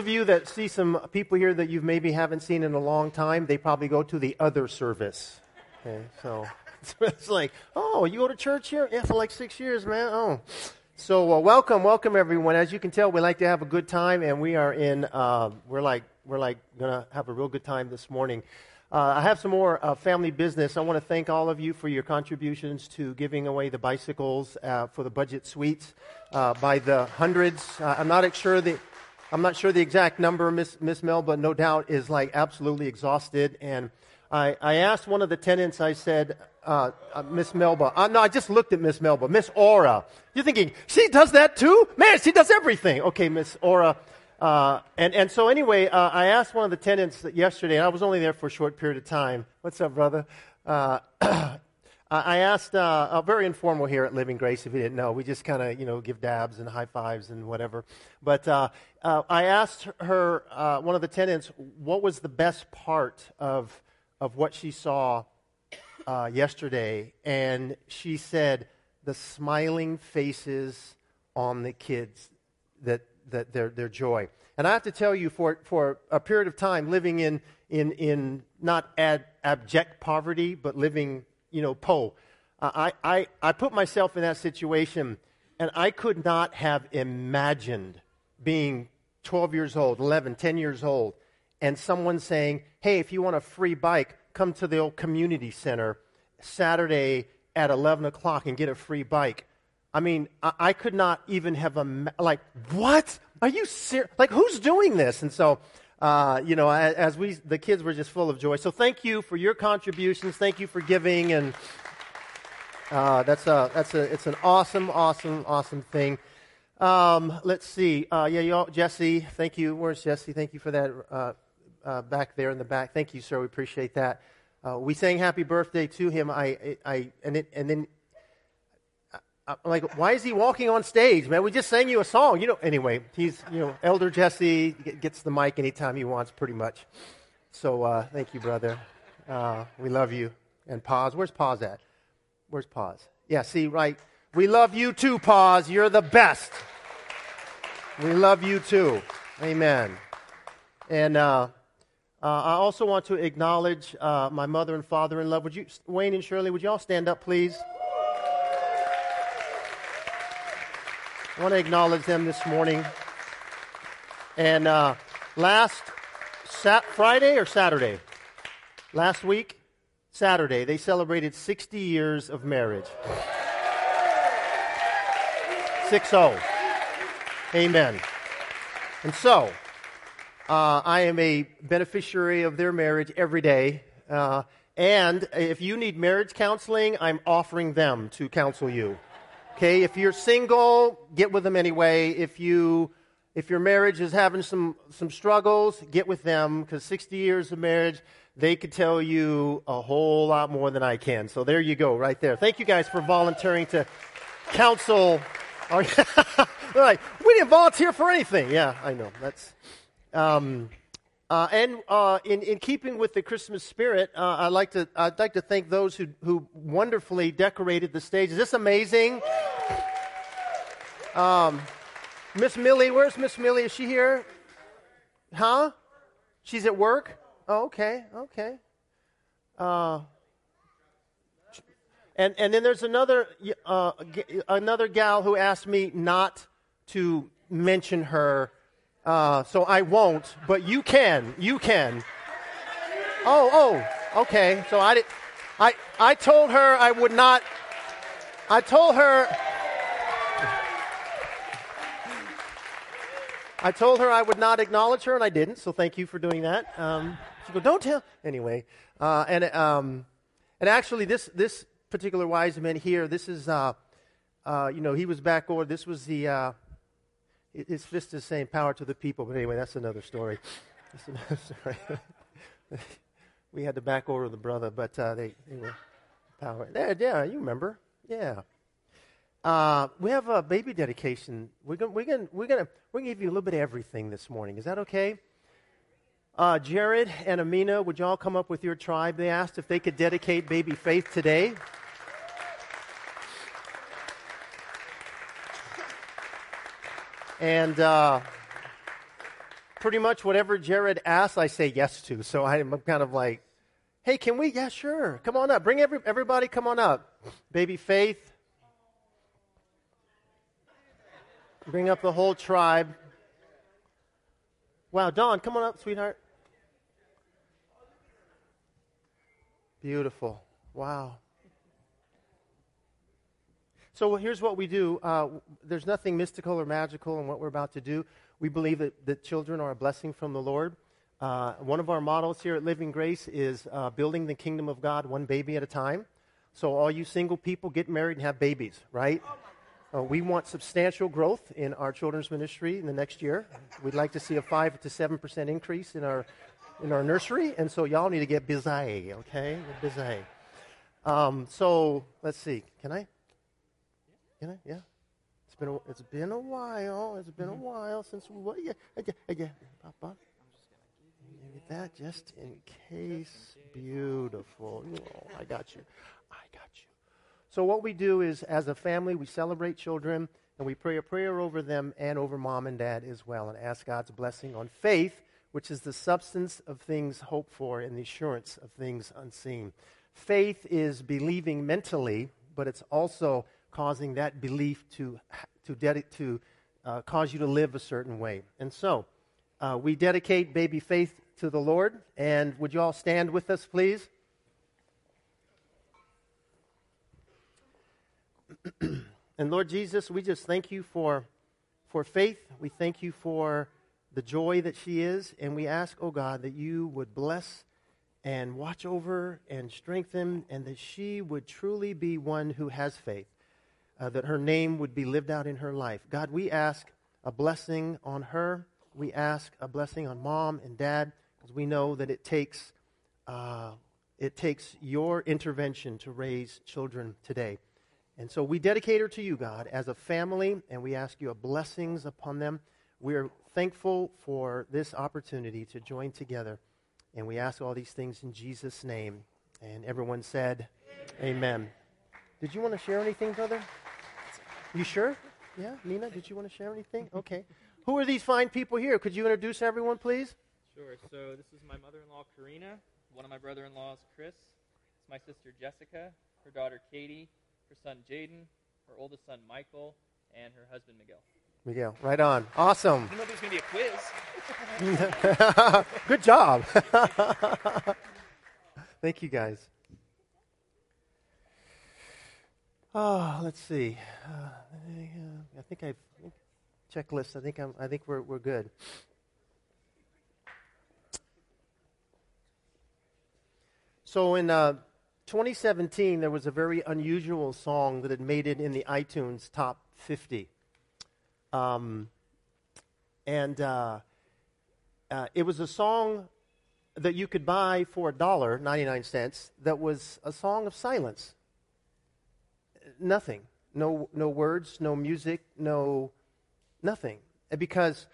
of you that see some people here that you maybe haven't seen in a long time, they probably go to the other service. Okay, so it's like, oh, you go to church here? Yeah, for like six years, man. Oh. So uh, welcome, welcome everyone. As you can tell, we like to have a good time, and we are in. Uh, we're like we're like gonna have a real good time this morning. Uh, I have some more uh, family business. I want to thank all of you for your contributions to giving away the bicycles uh, for the budget suites uh, by the hundreds. Uh, I'm not sure the I'm not sure the exact number, Miss Miss Mel, but no doubt is like absolutely exhausted. And I, I asked one of the tenants. I said, uh, Miss Melba. no, I just looked at Miss Melba. Miss Aura. You're thinking she does that too? Man, she does everything. Okay, Miss Aura. Uh, and, and so anyway, uh, I asked one of the tenants yesterday, and I was only there for a short period of time. What's up, brother? Uh, I asked, uh, very informal here at Living Grace, if you didn't know. We just kind of, you know, give dabs and high fives and whatever. But uh, uh, I asked her, one of the tenants, what was the best part of, of what she saw yesterday. And she said, the smiling faces on the kids that that their, their joy. And I have to tell you, for, for a period of time, living in, in, in not ad, abject poverty, but living, you know, po, I, I, I put myself in that situation, and I could not have imagined being 12 years old, 11, 10 years old, and someone saying, hey, if you want a free bike, come to the old community center Saturday at 11 o'clock and get a free bike. I mean, I, I could not even have a, like, what? Are you serious? Like, who's doing this? And so, uh, you know, as, we, the kids were just full of joy. So thank you for your contributions. Thank you for giving. And uh, that's a, that's a, it's an awesome, awesome, awesome thing. Um, let's see. Uh, yeah, y'all, Jesse, thank you. Where's Jesse? Thank you for that uh, uh, back there in the back. Thank you, sir. We appreciate that. Uh, we sang happy birthday to him. I, I, and, it, and then I'm like, why is he walking on stage, man? We just sang you a song. You know, anyway, he's, you know, Elder Jesse gets the mic anytime he wants, pretty much. So uh, thank you, brother. Uh, we love you. And Paz, where's Paz at? Where's Paz? Yeah, see, right. We love you too, Paz. You're the best. We love you too. Amen. And uh, uh I also want to acknowledge uh, my mother and father in love. Would you, Wayne and Shirley, would you all stand up, please? I want to acknowledge them this morning. And uh, last sat- Friday or Saturday? Last week, Saturday, they celebrated 60 years of marriage. 6 0. Amen. And so, uh, I am a beneficiary of their marriage every day. Uh, and if you need marriage counseling, I'm offering them to counsel you. Okay, if you're single, get with them anyway. If you if your marriage is having some some struggles, get with them because 60 years of marriage, they could tell you a whole lot more than I can. So there you go, right there. Thank you guys for volunteering to counsel. Our, like, we didn't volunteer for anything. Yeah, I know. That's um, uh, and uh, in, in keeping with the Christmas spirit, uh, I'd, like to, I'd like to thank those who, who wonderfully decorated the stage. Is this amazing? Um, Miss Millie, where's Miss Millie? Is she here? Huh? She's at work? Oh, okay, okay. Uh, and, and then there's another, uh, another gal who asked me not to mention her uh, so I won't, but you can. You can. Oh, oh, okay. So I did. I I told her I would not. I told her. I told her I would not acknowledge her, and I didn't. So thank you for doing that. Um, she go, don't tell. Anyway, uh, and um, and actually, this this particular wise man here, this is, uh, uh, you know, he was back over. This was the uh, just the same power to the people. But anyway, that's another story. That's another story. we had to back order the brother, but uh, they, they were power. There, yeah, you remember. Yeah. Uh, we have a baby dedication. We're going we're gonna, we're gonna, we're gonna give you a little bit of everything this morning. Is that okay? Uh, Jared and Amina, would y'all come up with your tribe? They asked if they could dedicate baby Faith today. And uh, pretty much whatever Jared asks, I say yes to. So I'm kind of like, hey, can we? Yeah, sure. Come on up. Bring every, everybody, come on up. Baby Faith. Bring up the whole tribe. Wow, Dawn, come on up, sweetheart. Beautiful. Wow. So here's what we do. Uh, there's nothing mystical or magical in what we're about to do. We believe that, that children are a blessing from the Lord. Uh, one of our models here at Living Grace is uh, building the kingdom of God one baby at a time. So all you single people get married and have babies, right? Uh, we want substantial growth in our children's ministry in the next year. We'd like to see a five to seven percent increase in our in our nursery, and so y'all need to get busy, okay? Get busy. Um, so let's see. Can I? Can I? Yeah. It's been a, it's been a while. It's been a mm-hmm. while since we what? Yeah, yeah, yeah. Papa. Give me that just in case. Beautiful. Oh, I got you. I got you. So what we do is, as a family, we celebrate children and we pray a prayer over them and over mom and dad as well, and ask God's blessing on faith, which is the substance of things hoped for and the assurance of things unseen. Faith is believing mentally, but it's also causing that belief to, to, dedi- to uh, cause you to live a certain way. And so, uh, we dedicate baby faith to the Lord. And would you all stand with us, please? and Lord Jesus, we just thank you for, for faith. We thank you for the joy that she is. And we ask, oh God, that you would bless and watch over and strengthen, and that she would truly be one who has faith uh, that her name would be lived out in her life. God, we ask a blessing on her. We ask a blessing on mom and dad because we know that it takes, uh, it takes your intervention to raise children today. And so we dedicate her to you, God, as a family, and we ask your blessings upon them. We are thankful for this opportunity to join together, and we ask all these things in Jesus' name. And everyone said, Amen. Amen. Did you want to share anything, brother? You sure? Yeah, Nina, did you want to share anything? Okay. Who are these fine people here? Could you introduce everyone, please? Sure. So this is my mother-in-law, Karina. One of my brother-in-laws, Chris. It's my sister, Jessica. Her daughter, Katie. Her son, Jaden. Her oldest son, Michael. And her husband, Miguel. Miguel, right on. Awesome. You know there's going to be a quiz. Good job. Thank you, guys. Oh, let's see. Uh, I think I've checklist. I think I'm, I think we're we're good. So in uh, 2017, there was a very unusual song that had made it in the iTunes top 50, um, and uh, uh, it was a song that you could buy for a dollar ninety nine cents. That was a song of silence nothing. No, no words, no music, no nothing. Because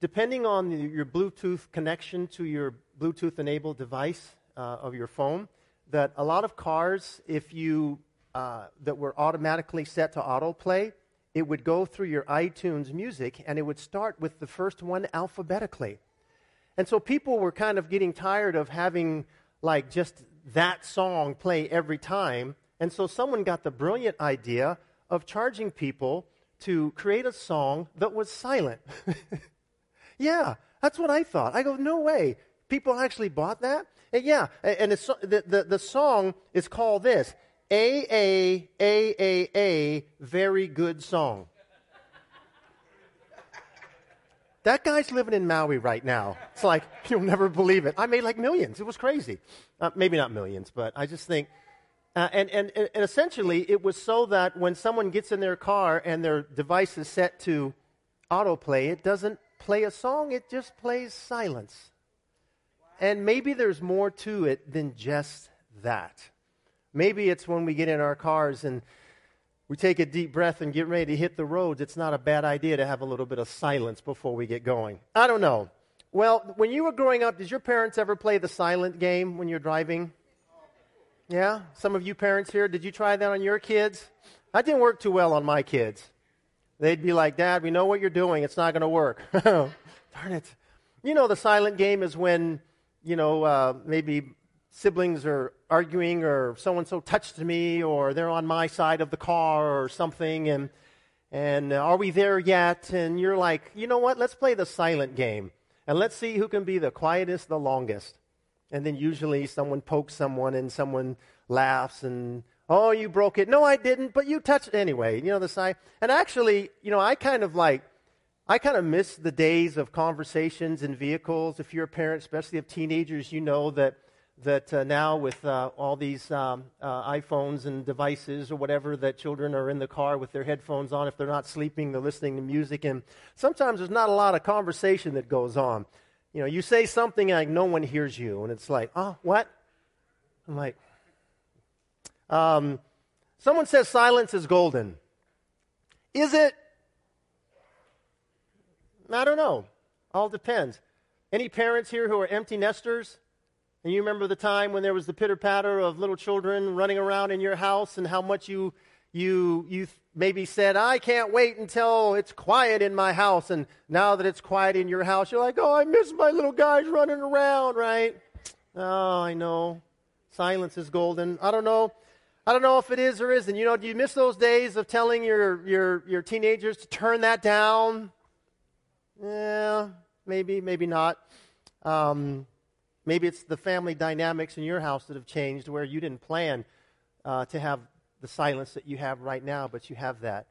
depending on your Bluetooth connection to your Bluetooth enabled device uh, of your phone, that a lot of cars, if you uh, that were automatically set to autoplay, it would go through your iTunes music and it would start with the first one alphabetically. And so people were kind of getting tired of having like just that song play every time. And so someone got the brilliant idea of charging people to create a song that was silent. yeah, that's what I thought. I go, no way. People actually bought that? And yeah, and the, the, the song is called this A A A A A, very good song. That guy's living in Maui right now. It's like, you'll never believe it. I made like millions. It was crazy. Uh, maybe not millions, but I just think uh, and, and, and essentially, it was so that when someone gets in their car and their device is set to autoplay, it doesn't play a song, it just plays silence. And maybe there's more to it than just that. Maybe it's when we get in our cars and we take a deep breath and get ready to hit the roads, it's not a bad idea to have a little bit of silence before we get going. I don't know. Well, when you were growing up, did your parents ever play the silent game when you're driving? Yeah? Some of you parents here, did you try that on your kids? That didn't work too well on my kids. They'd be like, Dad, we know what you're doing. It's not going to work. Darn it. You know, the silent game is when, you know, uh, maybe siblings are arguing or so and so touched me or they're on my side of the car or something and and uh, are we there yet and you're like you know what let's play the silent game and let's see who can be the quietest the longest and then usually someone pokes someone and someone laughs and oh you broke it no i didn't but you touched it anyway you know the side and actually you know i kind of like I kind of miss the days of conversations in vehicles. If you're a parent, especially of teenagers, you know that that uh, now with uh, all these um, uh, iPhones and devices or whatever, that children are in the car with their headphones on. If they're not sleeping, they're listening to music, and sometimes there's not a lot of conversation that goes on. You know, you say something like no one hears you, and it's like, oh, what? I'm like, um, someone says silence is golden. Is it? I don't know. All depends. Any parents here who are empty nesters? And you remember the time when there was the pitter patter of little children running around in your house and how much you, you, you maybe said, I can't wait until it's quiet in my house. And now that it's quiet in your house, you're like, oh, I miss my little guys running around, right? Oh, I know. Silence is golden. I don't know. I don't know if it is or isn't. You know, do you miss those days of telling your, your, your teenagers to turn that down? Yeah, maybe, maybe not. Um, Maybe it's the family dynamics in your house that have changed where you didn't plan uh, to have the silence that you have right now, but you have that.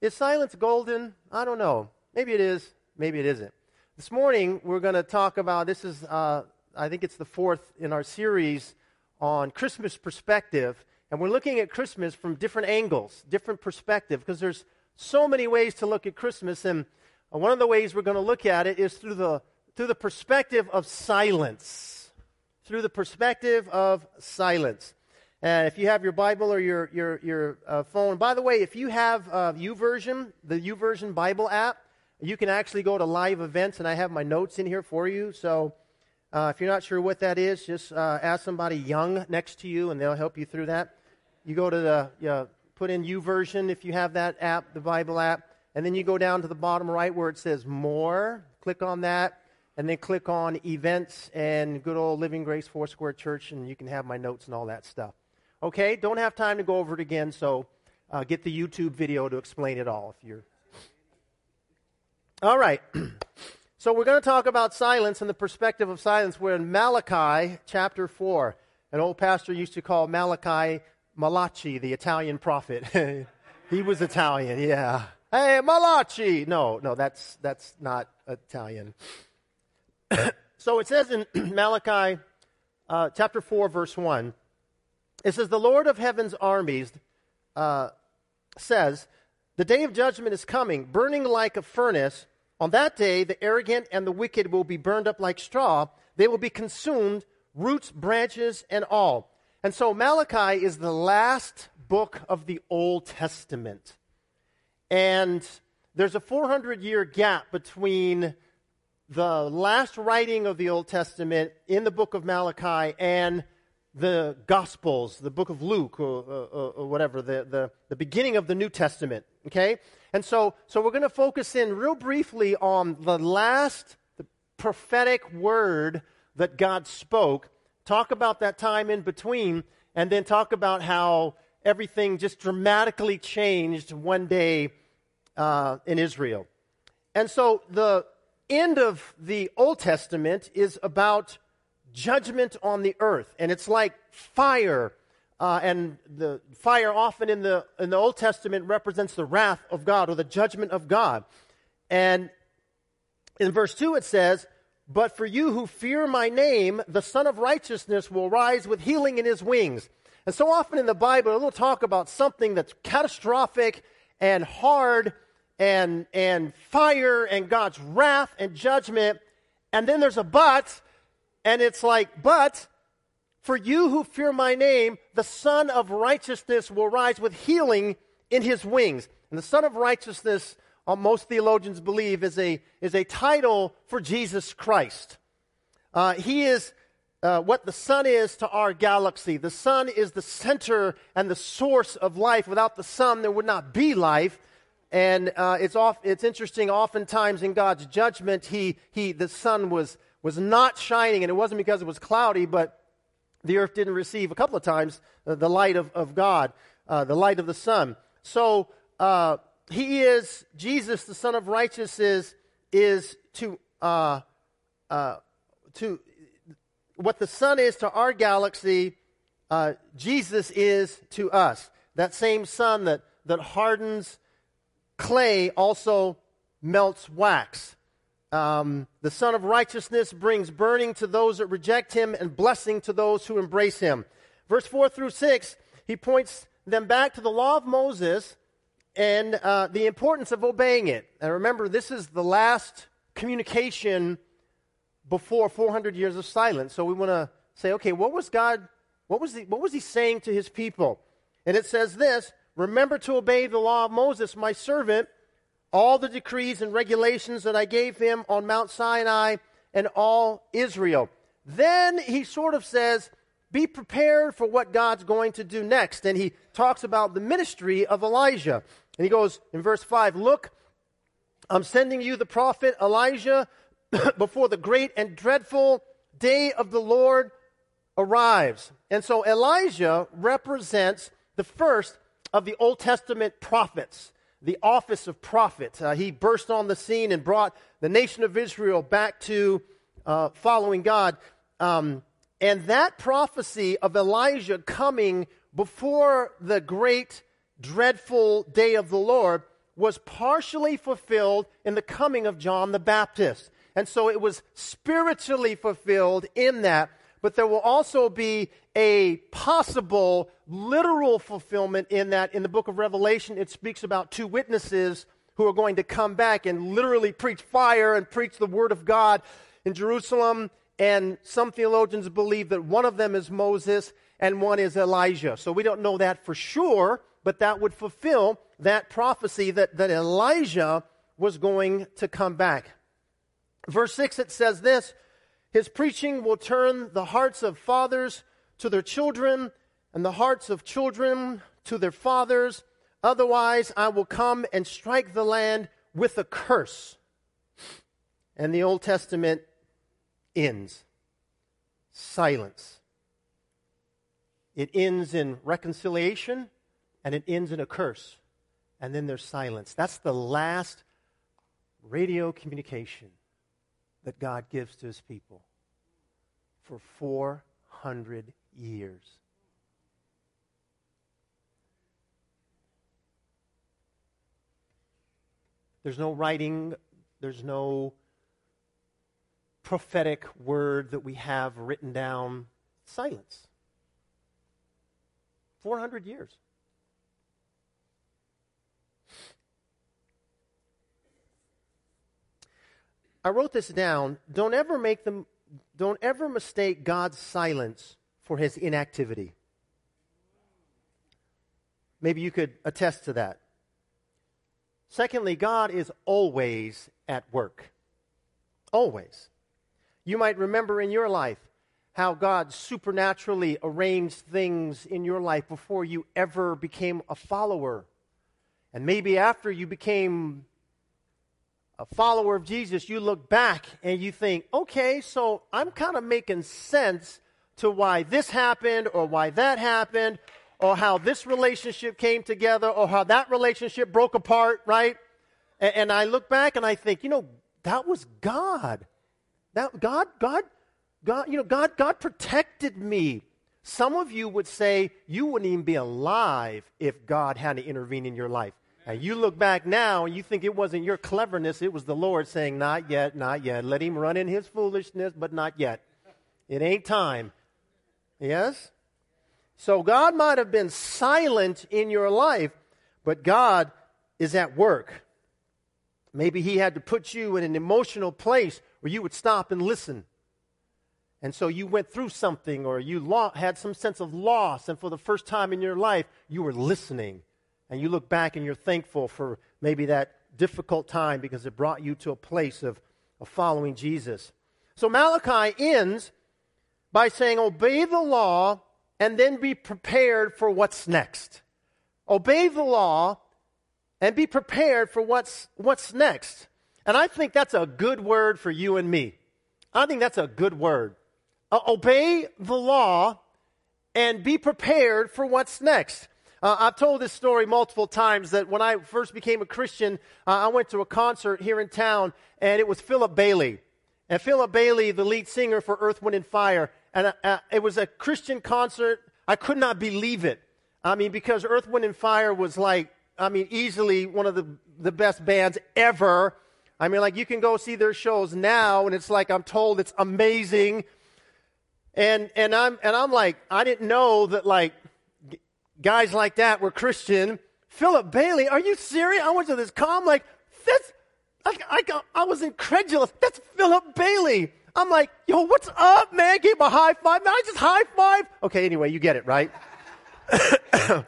Is silence golden? I don't know. Maybe it is, maybe it isn't. This morning, we're going to talk about this is, uh, I think it's the fourth in our series on Christmas perspective. And we're looking at Christmas from different angles, different perspective, because there's so many ways to look at Christmas. And one of the ways we're going to look at it is through the through the perspective of silence. Through the perspective of silence. And if you have your Bible or your, your, your uh, phone, by the way, if you have uh, YouVersion, the YouVersion Bible app, you can actually go to live events, and I have my notes in here for you. So uh, if you're not sure what that is, just uh, ask somebody young next to you, and they'll help you through that. You go to the, put in YouVersion if you have that app, the Bible app, and then you go down to the bottom right where it says More. Click on that and then click on events and good old Living Grace Foursquare Church, and you can have my notes and all that stuff. Okay, don't have time to go over it again, so uh, get the YouTube video to explain it all if you're. All right. so we're going to talk about silence and the perspective of silence. We're in Malachi chapter 4. An old pastor used to call Malachi Malachi, the Italian prophet. he was Italian, yeah. Hey, Malachi! No, no, that's, that's not Italian. so it says in Malachi uh, chapter 4, verse 1, it says, The Lord of heaven's armies uh, says, The day of judgment is coming, burning like a furnace. On that day, the arrogant and the wicked will be burned up like straw. They will be consumed, roots, branches, and all. And so Malachi is the last book of the Old Testament. And there's a 400 year gap between the last writing of the Old Testament in the book of Malachi and the Gospels, the book of Luke, or, or, or whatever, the, the, the, beginning of the New Testament. Okay? And so, so we're going to focus in real briefly on the last prophetic word that God spoke, talk about that time in between, and then talk about how everything just dramatically changed one day uh, in Israel. And so the, end of the Old Testament is about judgment on the earth, and it's like fire. Uh, and the fire often in the in the Old Testament represents the wrath of God or the judgment of God. And in verse two it says, "But for you who fear my name, the Son of Righteousness will rise with healing in his wings." And so often in the Bible, it'll talk about something that's catastrophic and hard and, and fire and God's wrath and judgment. And then there's a but, and it's like, but for you who fear my name, the Son of Righteousness will rise with healing in his wings. And the Son of Righteousness, uh, most theologians believe, is a, is a title for Jesus Christ. Uh, he is uh, what the sun is to our galaxy. The sun is the center and the source of life. Without the sun, there would not be life. And uh, it's, off, it's interesting, oftentimes in God's judgment, he, he, the sun was, was not shining, and it wasn't because it was cloudy, but the earth didn't receive a couple of times uh, the light of, of God, uh, the light of the sun. So uh, he is, Jesus, the Son of Righteousness, is to, uh, uh, to what the sun is to our galaxy, uh, Jesus is to us. That same sun that, that hardens clay also melts wax. Um, the Son of Righteousness brings burning to those that reject him and blessing to those who embrace him. Verse 4 through 6, he points them back to the law of Moses and uh, the importance of obeying it. And remember, this is the last communication before 400 years of silence. So we want to say, okay, what was God, what was, he, what was he saying to his people? And it says this Remember to obey the law of Moses, my servant, all the decrees and regulations that I gave him on Mount Sinai and all Israel. Then he sort of says, Be prepared for what God's going to do next. And he talks about the ministry of Elijah. And he goes in verse 5 Look, I'm sending you the prophet Elijah before the great and dreadful day of the Lord arrives. And so Elijah represents the first of the Old Testament prophets, the office of prophet. Uh, he burst on the scene and brought the nation of Israel back to uh, following God. Um, and that prophecy of Elijah coming before the great, dreadful day of the Lord was partially fulfilled in the coming of John the Baptist. And so it was spiritually fulfilled in that but there will also be a possible literal fulfillment in that in the book of Revelation, it speaks about two witnesses who are going to come back and literally preach fire and preach the word of God in Jerusalem. And some theologians believe that one of them is Moses and one is Elijah. So we don't know that for sure, but that would fulfill that prophecy that, that Elijah was going to come back. Verse 6, it says this his preaching will turn the hearts of fathers to their children and the hearts of children to their fathers. Otherwise, I will come and strike the land with a curse. And the Old Testament ends. Silence. It ends in reconciliation and it ends in a curse. And then there's silence. That's the last radio communication that God gives to his people for 400 years. There's no writing, there's no prophetic word that we have written down. Silence. 400 years. I wrote this down. Don't ever make the don't ever mistake God's silence for his inactivity. Maybe you could attest to that. Secondly, God is always at work. Always. You might remember in your life how God supernaturally arranged things in your life before you ever became a follower. And maybe after you became a follower of Jesus, you look back and you think, okay, so I'm kind of making sense to why this happened or why that happened or how this relationship came together or how that relationship broke apart, right? And, and I look back and I think, you know, that was God. That God, God, God, you know, God, God protected me. Some of you would say you wouldn't even be alive if God hadn't intervened in your life. And you look back now and you think it wasn't your cleverness, it was the Lord saying, Not yet, not yet. Let him run in his foolishness, but not yet. It ain't time. Yes? So God might have been silent in your life, but God is at work. Maybe He had to put you in an emotional place where you would stop and listen. And so you went through something or you had some sense of loss, and for the first time in your life, you were listening and you look back and you're thankful for maybe that difficult time because it brought you to a place of, of following Jesus. So Malachi ends by saying, Obey the law and then be prepared for what's next. Obey the law and be prepared for what's, what's next. And I think that's a good word for you and me. I think that's a good word. Uh, obey the law and be prepared for what's next. Uh, I've told this story multiple times that when I first became a Christian, uh, I went to a concert here in town, and it was Philip Bailey. And Philip Bailey, the lead singer for Earth, Wind, and Fire. And uh, uh it was a Christian concert. I could not believe it. I mean, because Earth, Wind, and Fire was like, I mean, easily one of the, the best bands ever. I mean, like, you can go see their shows now, and it's like, I'm told it's amazing. And, and, I'm, and I'm like, I didn't know that, like, guys like that were Christian. Philip Bailey, are you serious? I went to this calm, like, that's, I, I, I was incredulous. That's Philip Bailey. I'm like, yo, what's up, man? Gave him a high five. Man, I just high five. Okay, anyway, you get it, right?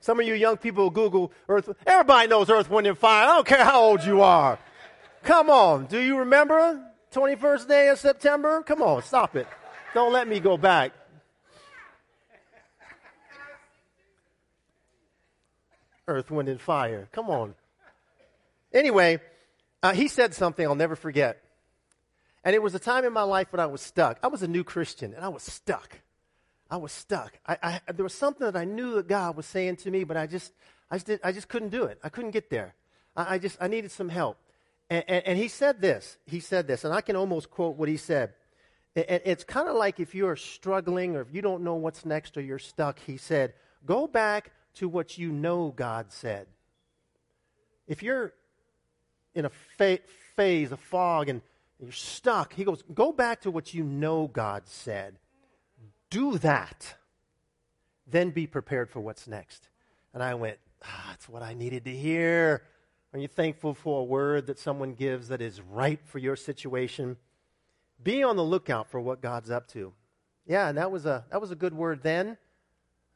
Some of you young people Google Earth. Everybody knows Earth, Wind, and Fire. I don't care how old you are. Come on. Do you remember 21st day of September? Come on, stop it. Don't let me go back. Earth, Wind, and Fire. Come on. Anyway, uh, he said something I'll never forget. And it was a time in my life when I was stuck. I was a new Christian, and I was stuck. I was stuck. I, I, there was something that I knew that God was saying to me, but I just, I just, did, I just couldn't do it. I couldn't get there. I, I just, I needed some help. And, and, and, he said this. He said this, and I can almost quote what he said. It, it's kind of like if you're struggling or if you don't know what's next or you're stuck. He said, "Go back to what you know God said." If you're in a fa- phase, a fog, and you're stuck, he goes, "Go back to what you know God said." do that, then be prepared for what's next. And I went, ah, that's what I needed to hear. Are you thankful for a word that someone gives that is right for your situation? Be on the lookout for what God's up to. Yeah, and that was a that was a good word then.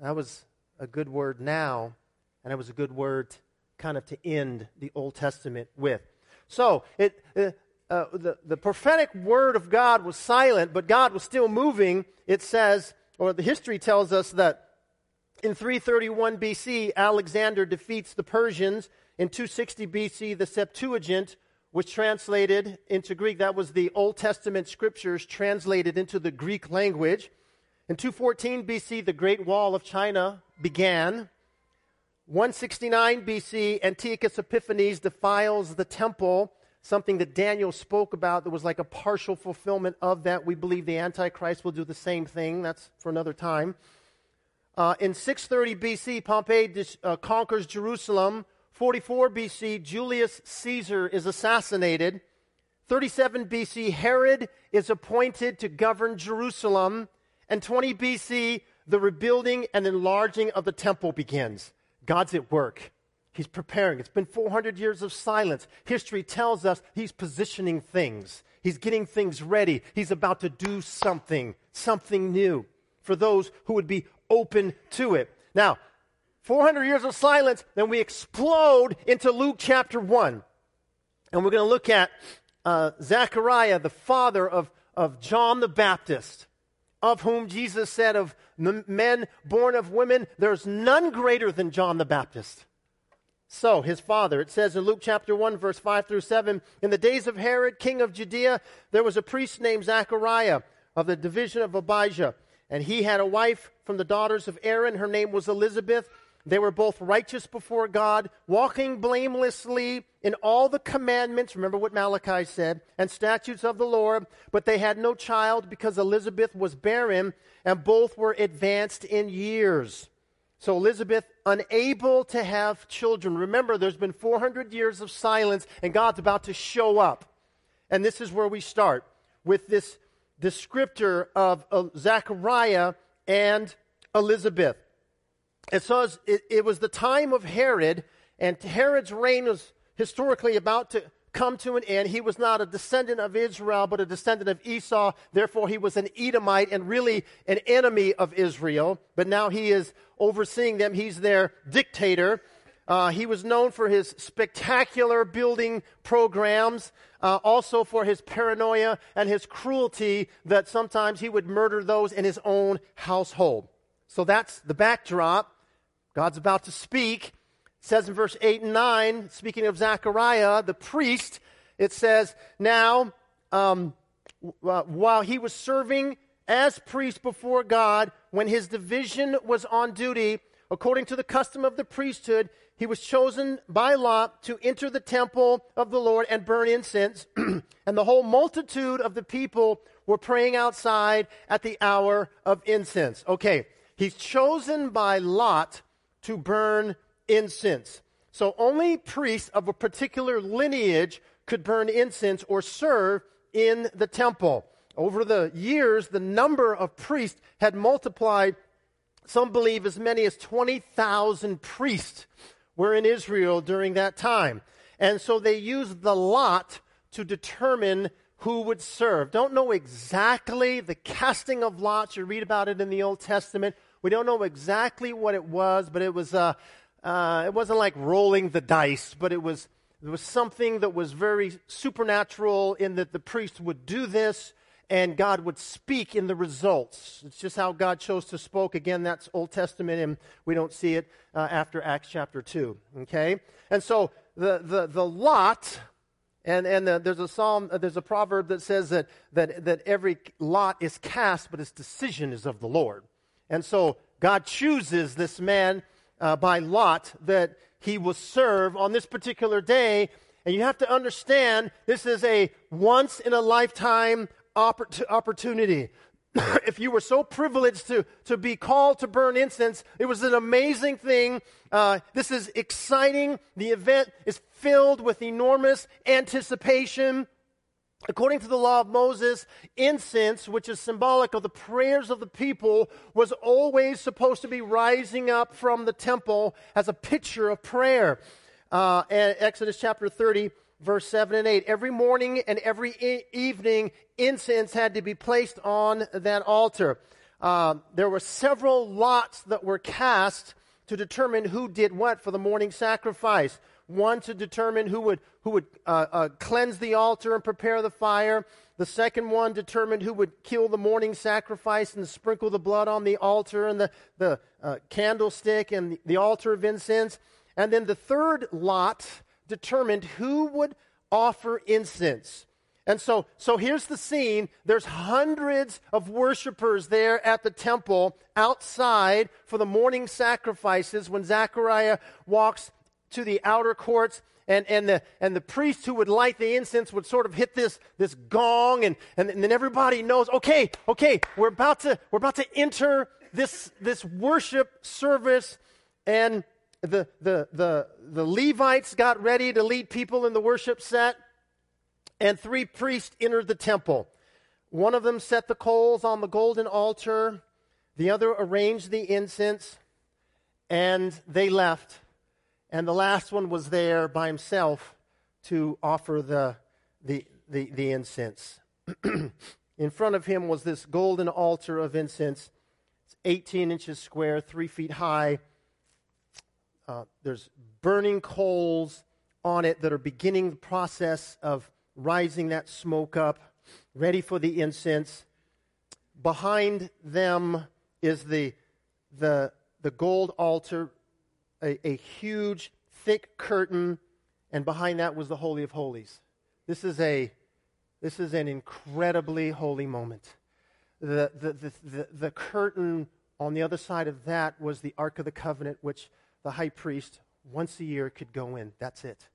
That was a good word now, and it was a good word kind of to end the Old Testament with. So it, uh, uh, the, the prophetic word of God was silent, but God was still moving, it says, or the history tells us that in 331 BC, Alexander defeats the Persians. In 260 BC, the Septuagint was translated into Greek. That was the Old Testament scriptures translated into the Greek language. In 214 BC, the Great Wall of China began. 169 BC, Antiochus Epiphanes defiles the temple something that Daniel spoke about that was like a partial fulfillment of that. We believe the Antichrist will do the same thing. That's for another time. Uh, in 630 BC, Pompey dis, uh, conquers Jerusalem. 44 BC, Julius Caesar is assassinated. 37 BC, Herod is appointed to govern Jerusalem. And 20 BC, the rebuilding and enlarging of the temple begins. God's at work. He's preparing. It's been 400 years of silence. History tells us he's positioning things. He's getting things ready. He's about to do something, something new for those who would be open to it. Now, 400 years of silence, then we explode into Luke chapter 1. And we're going to look at uh, Zechariah, the father of, of John the Baptist, of whom Jesus said, Of men born of women, there's none greater than John the Baptist. So, his father, it says in Luke chapter 1, verse 5 through 7 In the days of Herod, king of Judea, there was a priest named Zechariah of the division of Abijah. And he had a wife from the daughters of Aaron. Her name was Elizabeth. They were both righteous before God, walking blamelessly in all the commandments. Remember what Malachi said, and statutes of the Lord. But they had no child because Elizabeth was barren, and both were advanced in years. So Elizabeth, unable to have children. Remember, there's been 400 years of silence, and God's about to show up. And this is where we start with this descriptor of uh, Zechariah and Elizabeth. It says it, it was the time of Herod, and Herod's reign was historically about to come to an end. He was not a descendant of Israel, but a descendant of Esau. Therefore, he was an Edomite and really an enemy of Israel. But now he is overseeing them. He's their dictator. Uh, he was known for his spectacular building programs, uh, also for his paranoia and his cruelty that sometimes he would murder those in his own household. So that's the backdrop. God's about to speak It says in verse 8 and 9, speaking of Zechariah, the priest, it says, Now, um, while he was serving as priest before God, when his division was on duty, according to the custom of the priesthood, he was chosen by Lot to enter the temple of the Lord and burn incense. and the whole multitude of the people were praying outside at the hour of incense. Okay, he's chosen by Lot to burn incense. So only priests of a particular lineage could burn incense or serve in the temple. Over the years, the number of priests had multiplied. Some believe as many as 20,000 priests were in Israel during that time. And so they used the lot to determine who would serve. Don't know exactly the casting of lots. You read about it in the Old Testament. We don't know exactly what it was, but it was uh, uh, it wasn't like rolling the dice, but it was it was something that was very supernatural in that the priest would do this and God would speak in the results. It's just how God chose to spoke. Again, that's Old Testament, and we don't see it uh, after Acts chapter 2. Okay? And so the, the, the lot, and, and the, there's a psalm, uh, there's a proverb that says that, that, that every lot is cast, but its decision is of the Lord. And so God chooses this man uh, by lot that he will serve on this particular day. And you have to understand this is a once in a lifetime opportunity. if you were so privileged to, to be called to burn incense, it was an amazing thing. Uh, this is exciting. The event is filled with enormous anticipation. According to the law of Moses, incense, which is symbolic of the prayers of the people, was always supposed to be rising up from the temple as a picture of prayer. Uh, Exodus chapter 30, verse 7 and 8. Every morning and every e- evening, incense had to be placed on that altar. Uh, there were several lots that were cast to determine who did what for the morning sacrifice. One to determine who would, who would uh, uh, cleanse the altar and prepare the fire. The second one determined who would kill the morning sacrifice and sprinkle the blood on the altar and the, the uh, candlestick and the, the altar of incense. And then the third lot determined who would offer incense. And so, so here's the scene. There's hundreds of worshipers there at the temple outside for the morning sacrifices when Zechariah walks to the outer courts and, and, the, and the priest who would light the incense would sort of hit this, this gong and, and, then everybody knows, okay, okay, we're about to, we're about to enter this, this worship service and the, the, the, the Levites got ready to lead people in the worship set, and three priests entered the temple. One of them set the coals on the golden altar, the other arranged the incense, and they left. And the last one was there by himself to offer the, the, the, the incense. in front of him was this golden altar of incense. It's 18 inches square, three feet high uh, there's burning coals on it that are beginning the process of rising that smoke up, ready for the incense. Behind them is the, the, the gold altar, a, a huge, thick curtain, and behind that was the Holy of Holies. This is, a, this is an incredibly holy moment. The, the, the, the, the curtain on the other side of that was the Ark of the Covenant, which the high priest once a year could go in. That's it.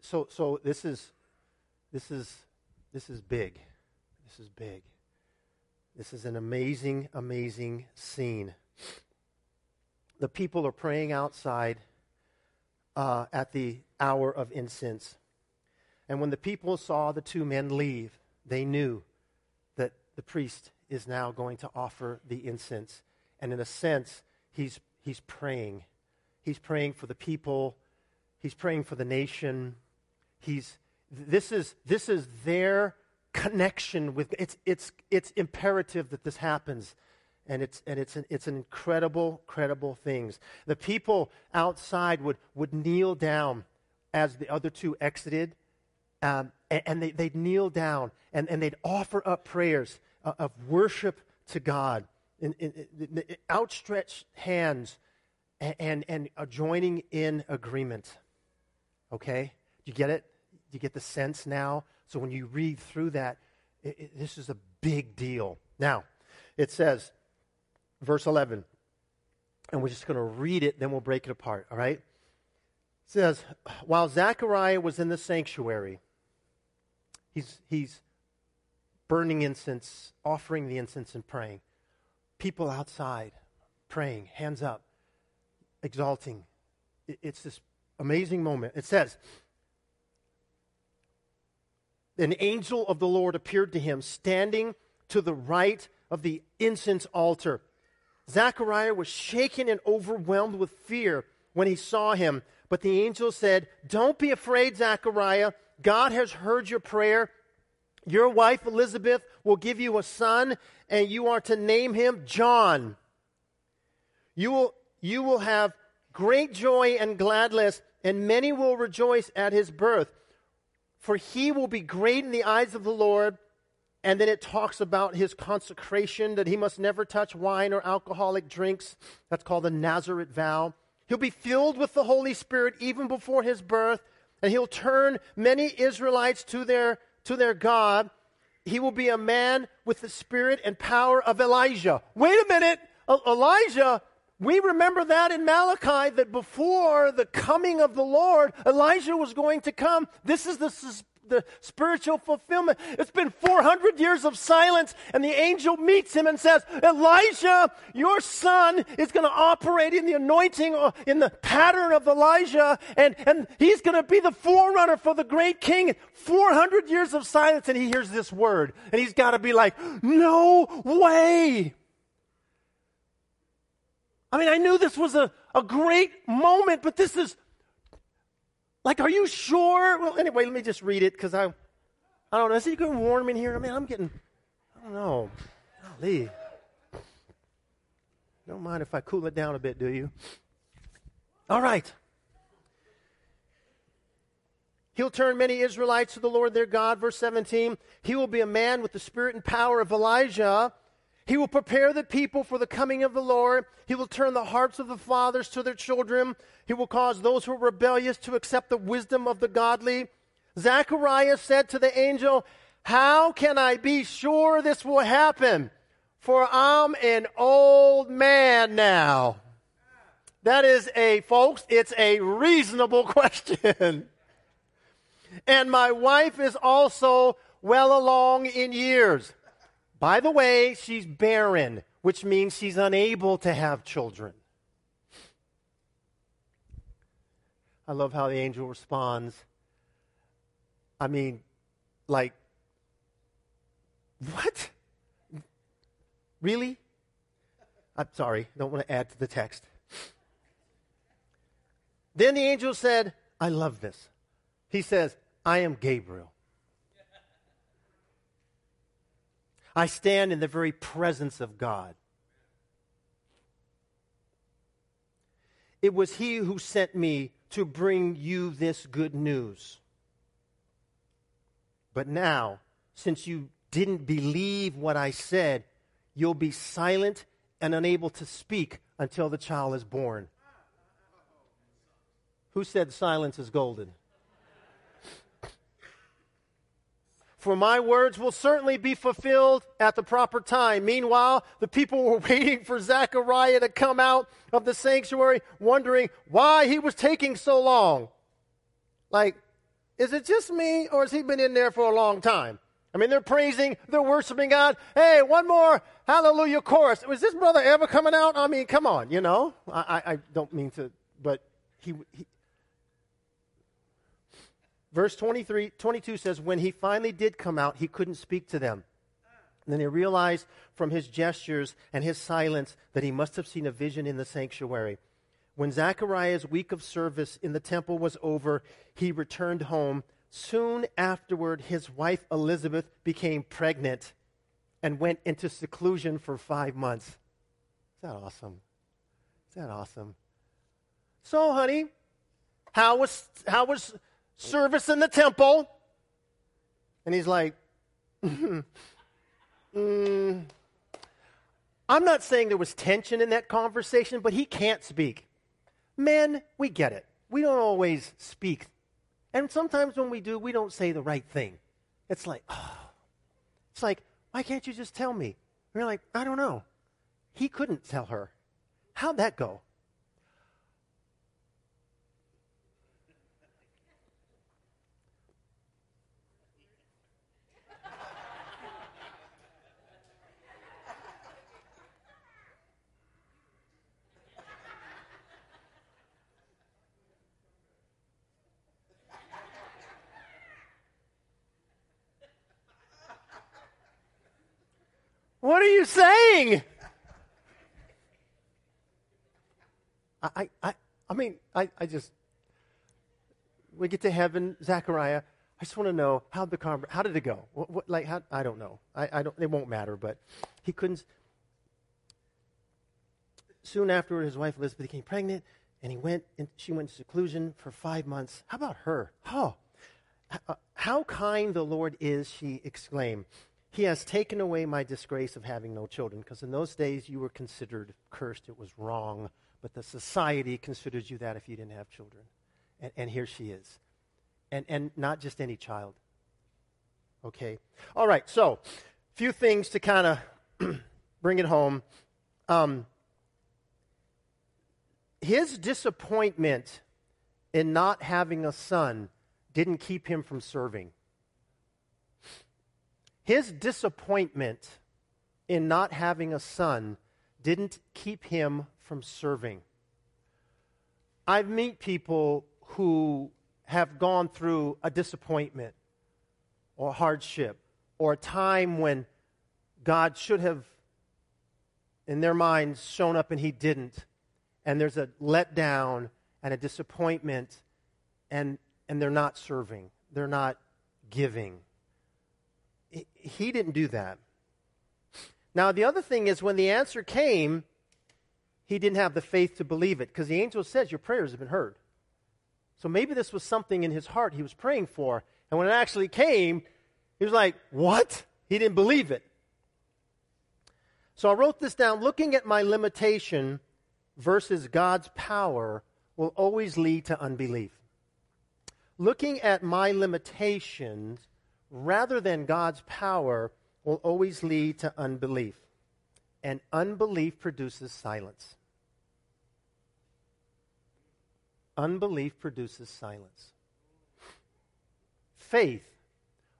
So, so this is this is this is big. This is big. This is an amazing, amazing scene. The people are praying outside uh, at the hour of incense. And when the people saw the two men leave, they knew that the priest is now going to offer the incense. And in a sense, he's, he's praying He's praying for the people. He's praying for the nation. He's, this, is, this is their connection with it's, it's, it's imperative that this happens. And it's, and it's, an, it's an incredible, incredible things. The people outside would, would kneel down as the other two exited. Um, and, and they, they'd kneel down and, and they'd offer up prayers of, of worship to God. In, in, in, outstretched hands and, and, and uh, joining in agreement. Okay? do You get it? do You get the sense now? So when you read through that, it, it, this is a big deal. Now, it says, verse 11, and we're just going to read it, then we'll break it apart, all right? It says, While Zechariah was in the sanctuary, he's, he's burning incense, offering the incense, and praying. People outside praying, hands up, exalting. It's this amazing moment. It says, An angel of the Lord appeared to him, standing to the right of the incense altar. Zechariah was shaken and overwhelmed with fear when he saw him. But the angel said, Don't be afraid, Zechariah. God has heard your prayer. Your wife Elizabeth will give you a son, and you are to name him John. You will, you will have great joy and gladness, and many will rejoice at his birth. For he will be great in the eyes of the Lord. And then it talks about his consecration, that he must never touch wine or alcoholic drinks. That's called the Nazirite vow. He'll be filled with the Holy Spirit even before his birth, and he'll turn many Israelites to their to their God. He will be a man with the spirit and power of Elijah. Wait a minute. Elijah, we remember that in Malachi that before the coming of the Lord, Elijah was going to come. This is the the spiritual fulfillment. It's been 400 years of silence, and the angel meets him and says, Elijah, your son is going to operate in the anointing, uh, in the pattern of Elijah, and, and he's going to be the forerunner for the great king. 400 years of silence, and he hears this word, and he's got to be like, No way! I mean, I knew this was a, a great moment, but this is like, are you sure? Well, anyway, let me just read it because I, I don't know. Is it getting warm in here? I mean, I'm getting, I don't know. Golly. Don't mind if I cool it down a bit, do you? All right. He'll turn many Israelites to the Lord their God. Verse 17. He will be a man with the spirit and power of Elijah he will prepare the people for the coming of the Lord. He will turn the hearts of the fathers to their children. He will cause those who are rebellious to accept the wisdom of the godly. Zechariah said to the angel, How can I be sure this will happen? For I'm an old man now. That is a, folks, it's a reasonable question. and my wife is also well along in years. By the way, she's barren, which means she's unable to have children. I love how the angel responds. I mean, like, what? Really? I'm sorry, don't want to add to the text. Then the angel said, I love this. He says, I am Gabriel. I stand in the very presence of God. It was He who sent me to bring you this good news. But now, since you didn't believe what I said, you'll be silent and unable to speak until the child is born. Who said silence is golden? For my words will certainly be fulfilled at the proper time. Meanwhile, the people were waiting for Zechariah to come out of the sanctuary, wondering why he was taking so long. Like, is it just me, or has he been in there for a long time? I mean, they're praising, they're worshiping God. Hey, one more hallelujah chorus. Was this brother ever coming out? I mean, come on, you know? I, I, I don't mean to, but he, he Verse 23, 22 says, When he finally did come out, he couldn't speak to them. And then he realized from his gestures and his silence that he must have seen a vision in the sanctuary. When Zechariah's week of service in the temple was over, he returned home. Soon afterward, his wife Elizabeth became pregnant and went into seclusion for five months. Is that awesome? Is that awesome? So, honey, how was, how was service in the temple. And he's like, mm, I'm not saying there was tension in that conversation, but he can't speak. Men, we get it. We don't always speak. And sometimes when we do, we don't say the right thing. It's like, oh. It's like, why can't you just tell me? And you're like, I don't know. He couldn't tell her. How'd that go? What are you saying? I, I, I mean, I, I just, we get to heaven, Zechariah. I just want to know how the conver- how did it go? What, what, like, how, I don't know. I, I don't. It won't matter. But he couldn't. Soon afterward, his wife Elizabeth became pregnant, and he went. And she went into seclusion for five months. How about her? Oh, how kind the Lord is! She exclaimed. He has taken away my disgrace of having no children, because in those days you were considered cursed. It was wrong, but the society considers you that if you didn't have children. And, and here she is. And, and not just any child. Okay? All right, so a few things to kind of bring it home. Um, his disappointment in not having a son didn't keep him from serving. His disappointment in not having a son didn't keep him from serving. I meet people who have gone through a disappointment or hardship or a time when God should have, in their minds, shown up and he didn't. And there's a letdown and a disappointment, and, and they're not serving, they're not giving he didn't do that. Now, the other thing is when the answer came, he didn't have the faith to believe it because the angel says, Your prayers have been heard. So maybe this was something in his heart he was praying for. And when it actually came, he was like, What? He didn't believe it. So I wrote this down. Looking at my limitation versus God's power will always lead to unbelief. Looking at my limitations rather than God's power will always lead to unbelief. And unbelief produces silence. Unbelief produces silence. Faith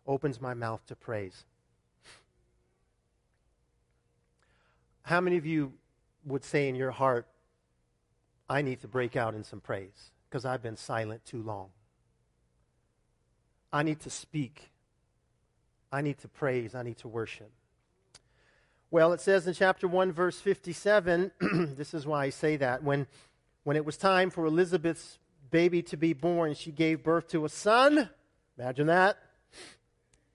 opens my mouth to praise. How many of you would say in your heart, I need to break out in some praise because I've been silent too long? I need to speak I need to praise, I need to worship. Well, it says in chapter 1, verse 57, this is why I say that. When, when it was time for Elizabeth's baby to be born, she gave birth to a son. Imagine that.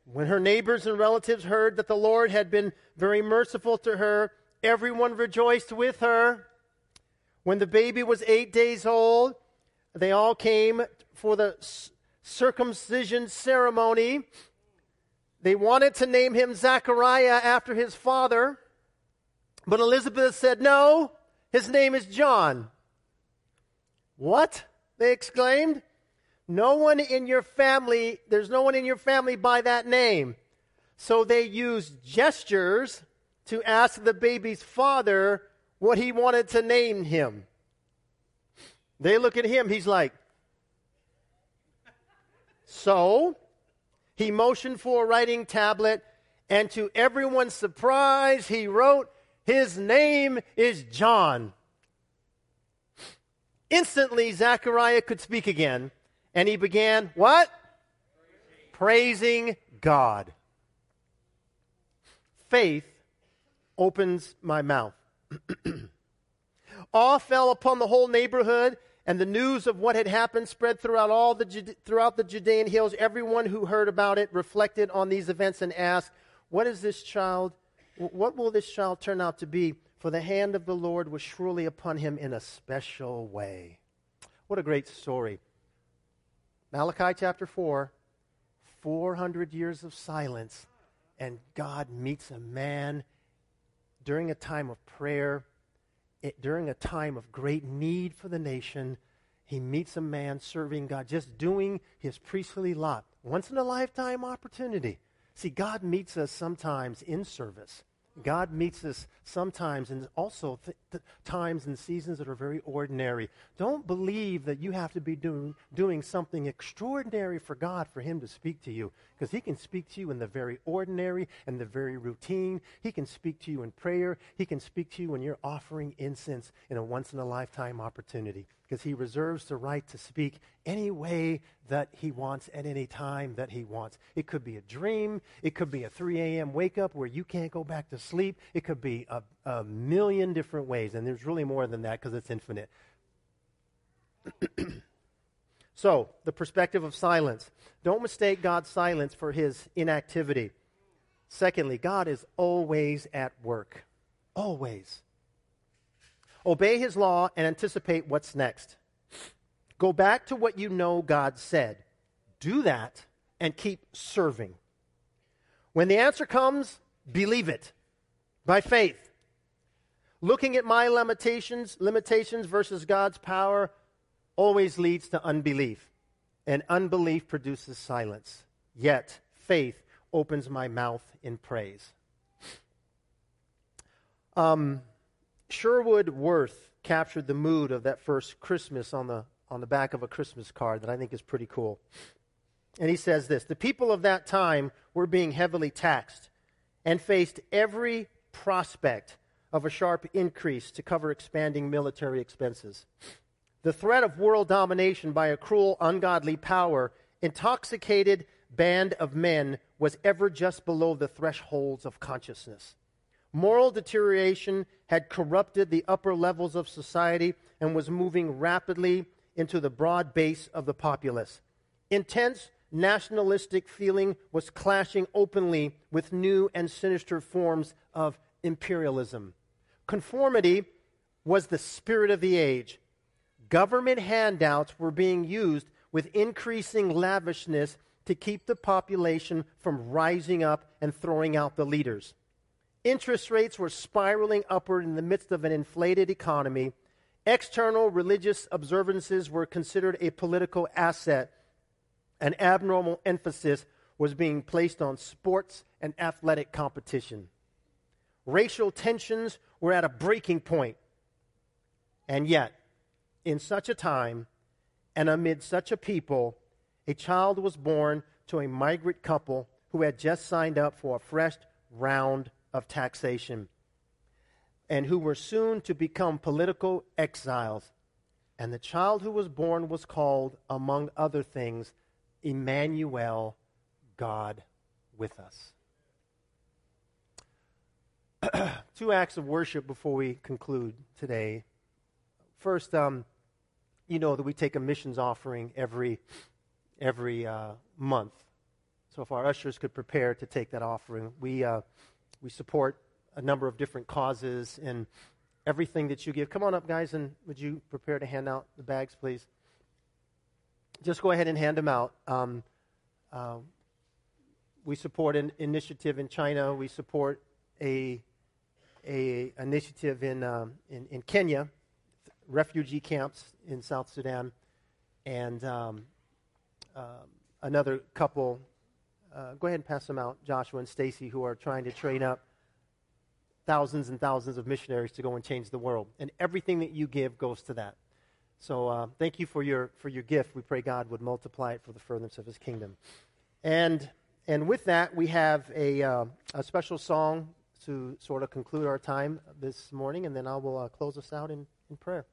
When her neighbors and relatives heard that the Lord had been very merciful to her, everyone rejoiced with her. When the baby was eight days old, they all came for the circumcision ceremony they wanted to name him Zechariah after his father, but Elizabeth said, No, his name is John. What? They exclaimed. No one in your family, there's no one in your family by that name. So they used gestures to ask the baby's father what he wanted to name him. They look at him, he's like, So he motioned for a writing tablet, and to everyone's surprise, he wrote, His name is John. Instantly, Zechariah could speak again, and he began what? Praising, Praising God. Faith opens my mouth. Awe fell upon the whole neighborhood and the news of what had happened spread throughout all the throughout the Judean hills. Everyone who heard about it reflected on these events and asked, "What is this child? What will this child turn out to be?" For the hand of the Lord was surely upon him in a special way. What a great story. Malachi chapter 4, 400 years of silence, and God meets a man during a time of prayer it, during a time of great need for the nation, he meets a man serving God, just doing his priestly lot. Once in a lifetime opportunity. See, God meets us sometimes in service. God meets us sometimes and also th- th- times and seasons that are very ordinary. Don't believe that you have to be doing, doing something extraordinary for God for Him to speak to you, because He can speak to you in the very ordinary and the very routine. He can speak to you in prayer. He can speak to you when you're offering incense in a once in a lifetime opportunity because he reserves the right to speak any way that he wants at any time that he wants. It could be a dream, it could be a 3 a.m. wake up where you can't go back to sleep, it could be a, a million different ways, and there's really more than that because it's infinite. so, the perspective of silence. Don't mistake God's silence for his inactivity. Secondly, God is always at work. Always. Obey his law and anticipate what's next. Go back to what you know God said. Do that and keep serving. When the answer comes, believe it by faith. Looking at my limitations, limitations versus God's power always leads to unbelief. And unbelief produces silence. Yet faith opens my mouth in praise. Um, Sherwood Wirt captured the mood of that first Christmas on the, on the back of a Christmas card that I think is pretty cool. And he says this The people of that time were being heavily taxed and faced every prospect of a sharp increase to cover expanding military expenses. The threat of world domination by a cruel, ungodly power, intoxicated band of men was ever just below the thresholds of consciousness. Moral deterioration had corrupted the upper levels of society and was moving rapidly into the broad base of the populace. Intense nationalistic feeling was clashing openly with new and sinister forms of imperialism. Conformity was the spirit of the age. Government handouts were being used with increasing lavishness to keep the population from rising up and throwing out the leaders. Interest rates were spiraling upward in the midst of an inflated economy. External religious observances were considered a political asset. An abnormal emphasis was being placed on sports and athletic competition. Racial tensions were at a breaking point. And yet, in such a time and amid such a people, a child was born to a migrant couple who had just signed up for a fresh round of taxation, and who were soon to become political exiles. And the child who was born was called, among other things, Emmanuel, God with us. Two acts of worship before we conclude today. First, um, you know that we take a missions offering every every uh, month. So if our ushers could prepare to take that offering, we uh, we support a number of different causes and everything that you give. Come on up, guys, and would you prepare to hand out the bags, please? Just go ahead and hand them out. Um, uh, we support an initiative in China. We support a, a initiative in, um, in, in, Kenya, refugee camps in South Sudan, and um, uh, another couple uh, go ahead and pass them out, Joshua and Stacy, who are trying to train up thousands and thousands of missionaries to go and change the world. And everything that you give goes to that. So uh, thank you for your, for your gift. We pray God would multiply it for the furtherance of his kingdom. And, and with that, we have a, uh, a special song to sort of conclude our time this morning, and then I will uh, close us out in, in prayer.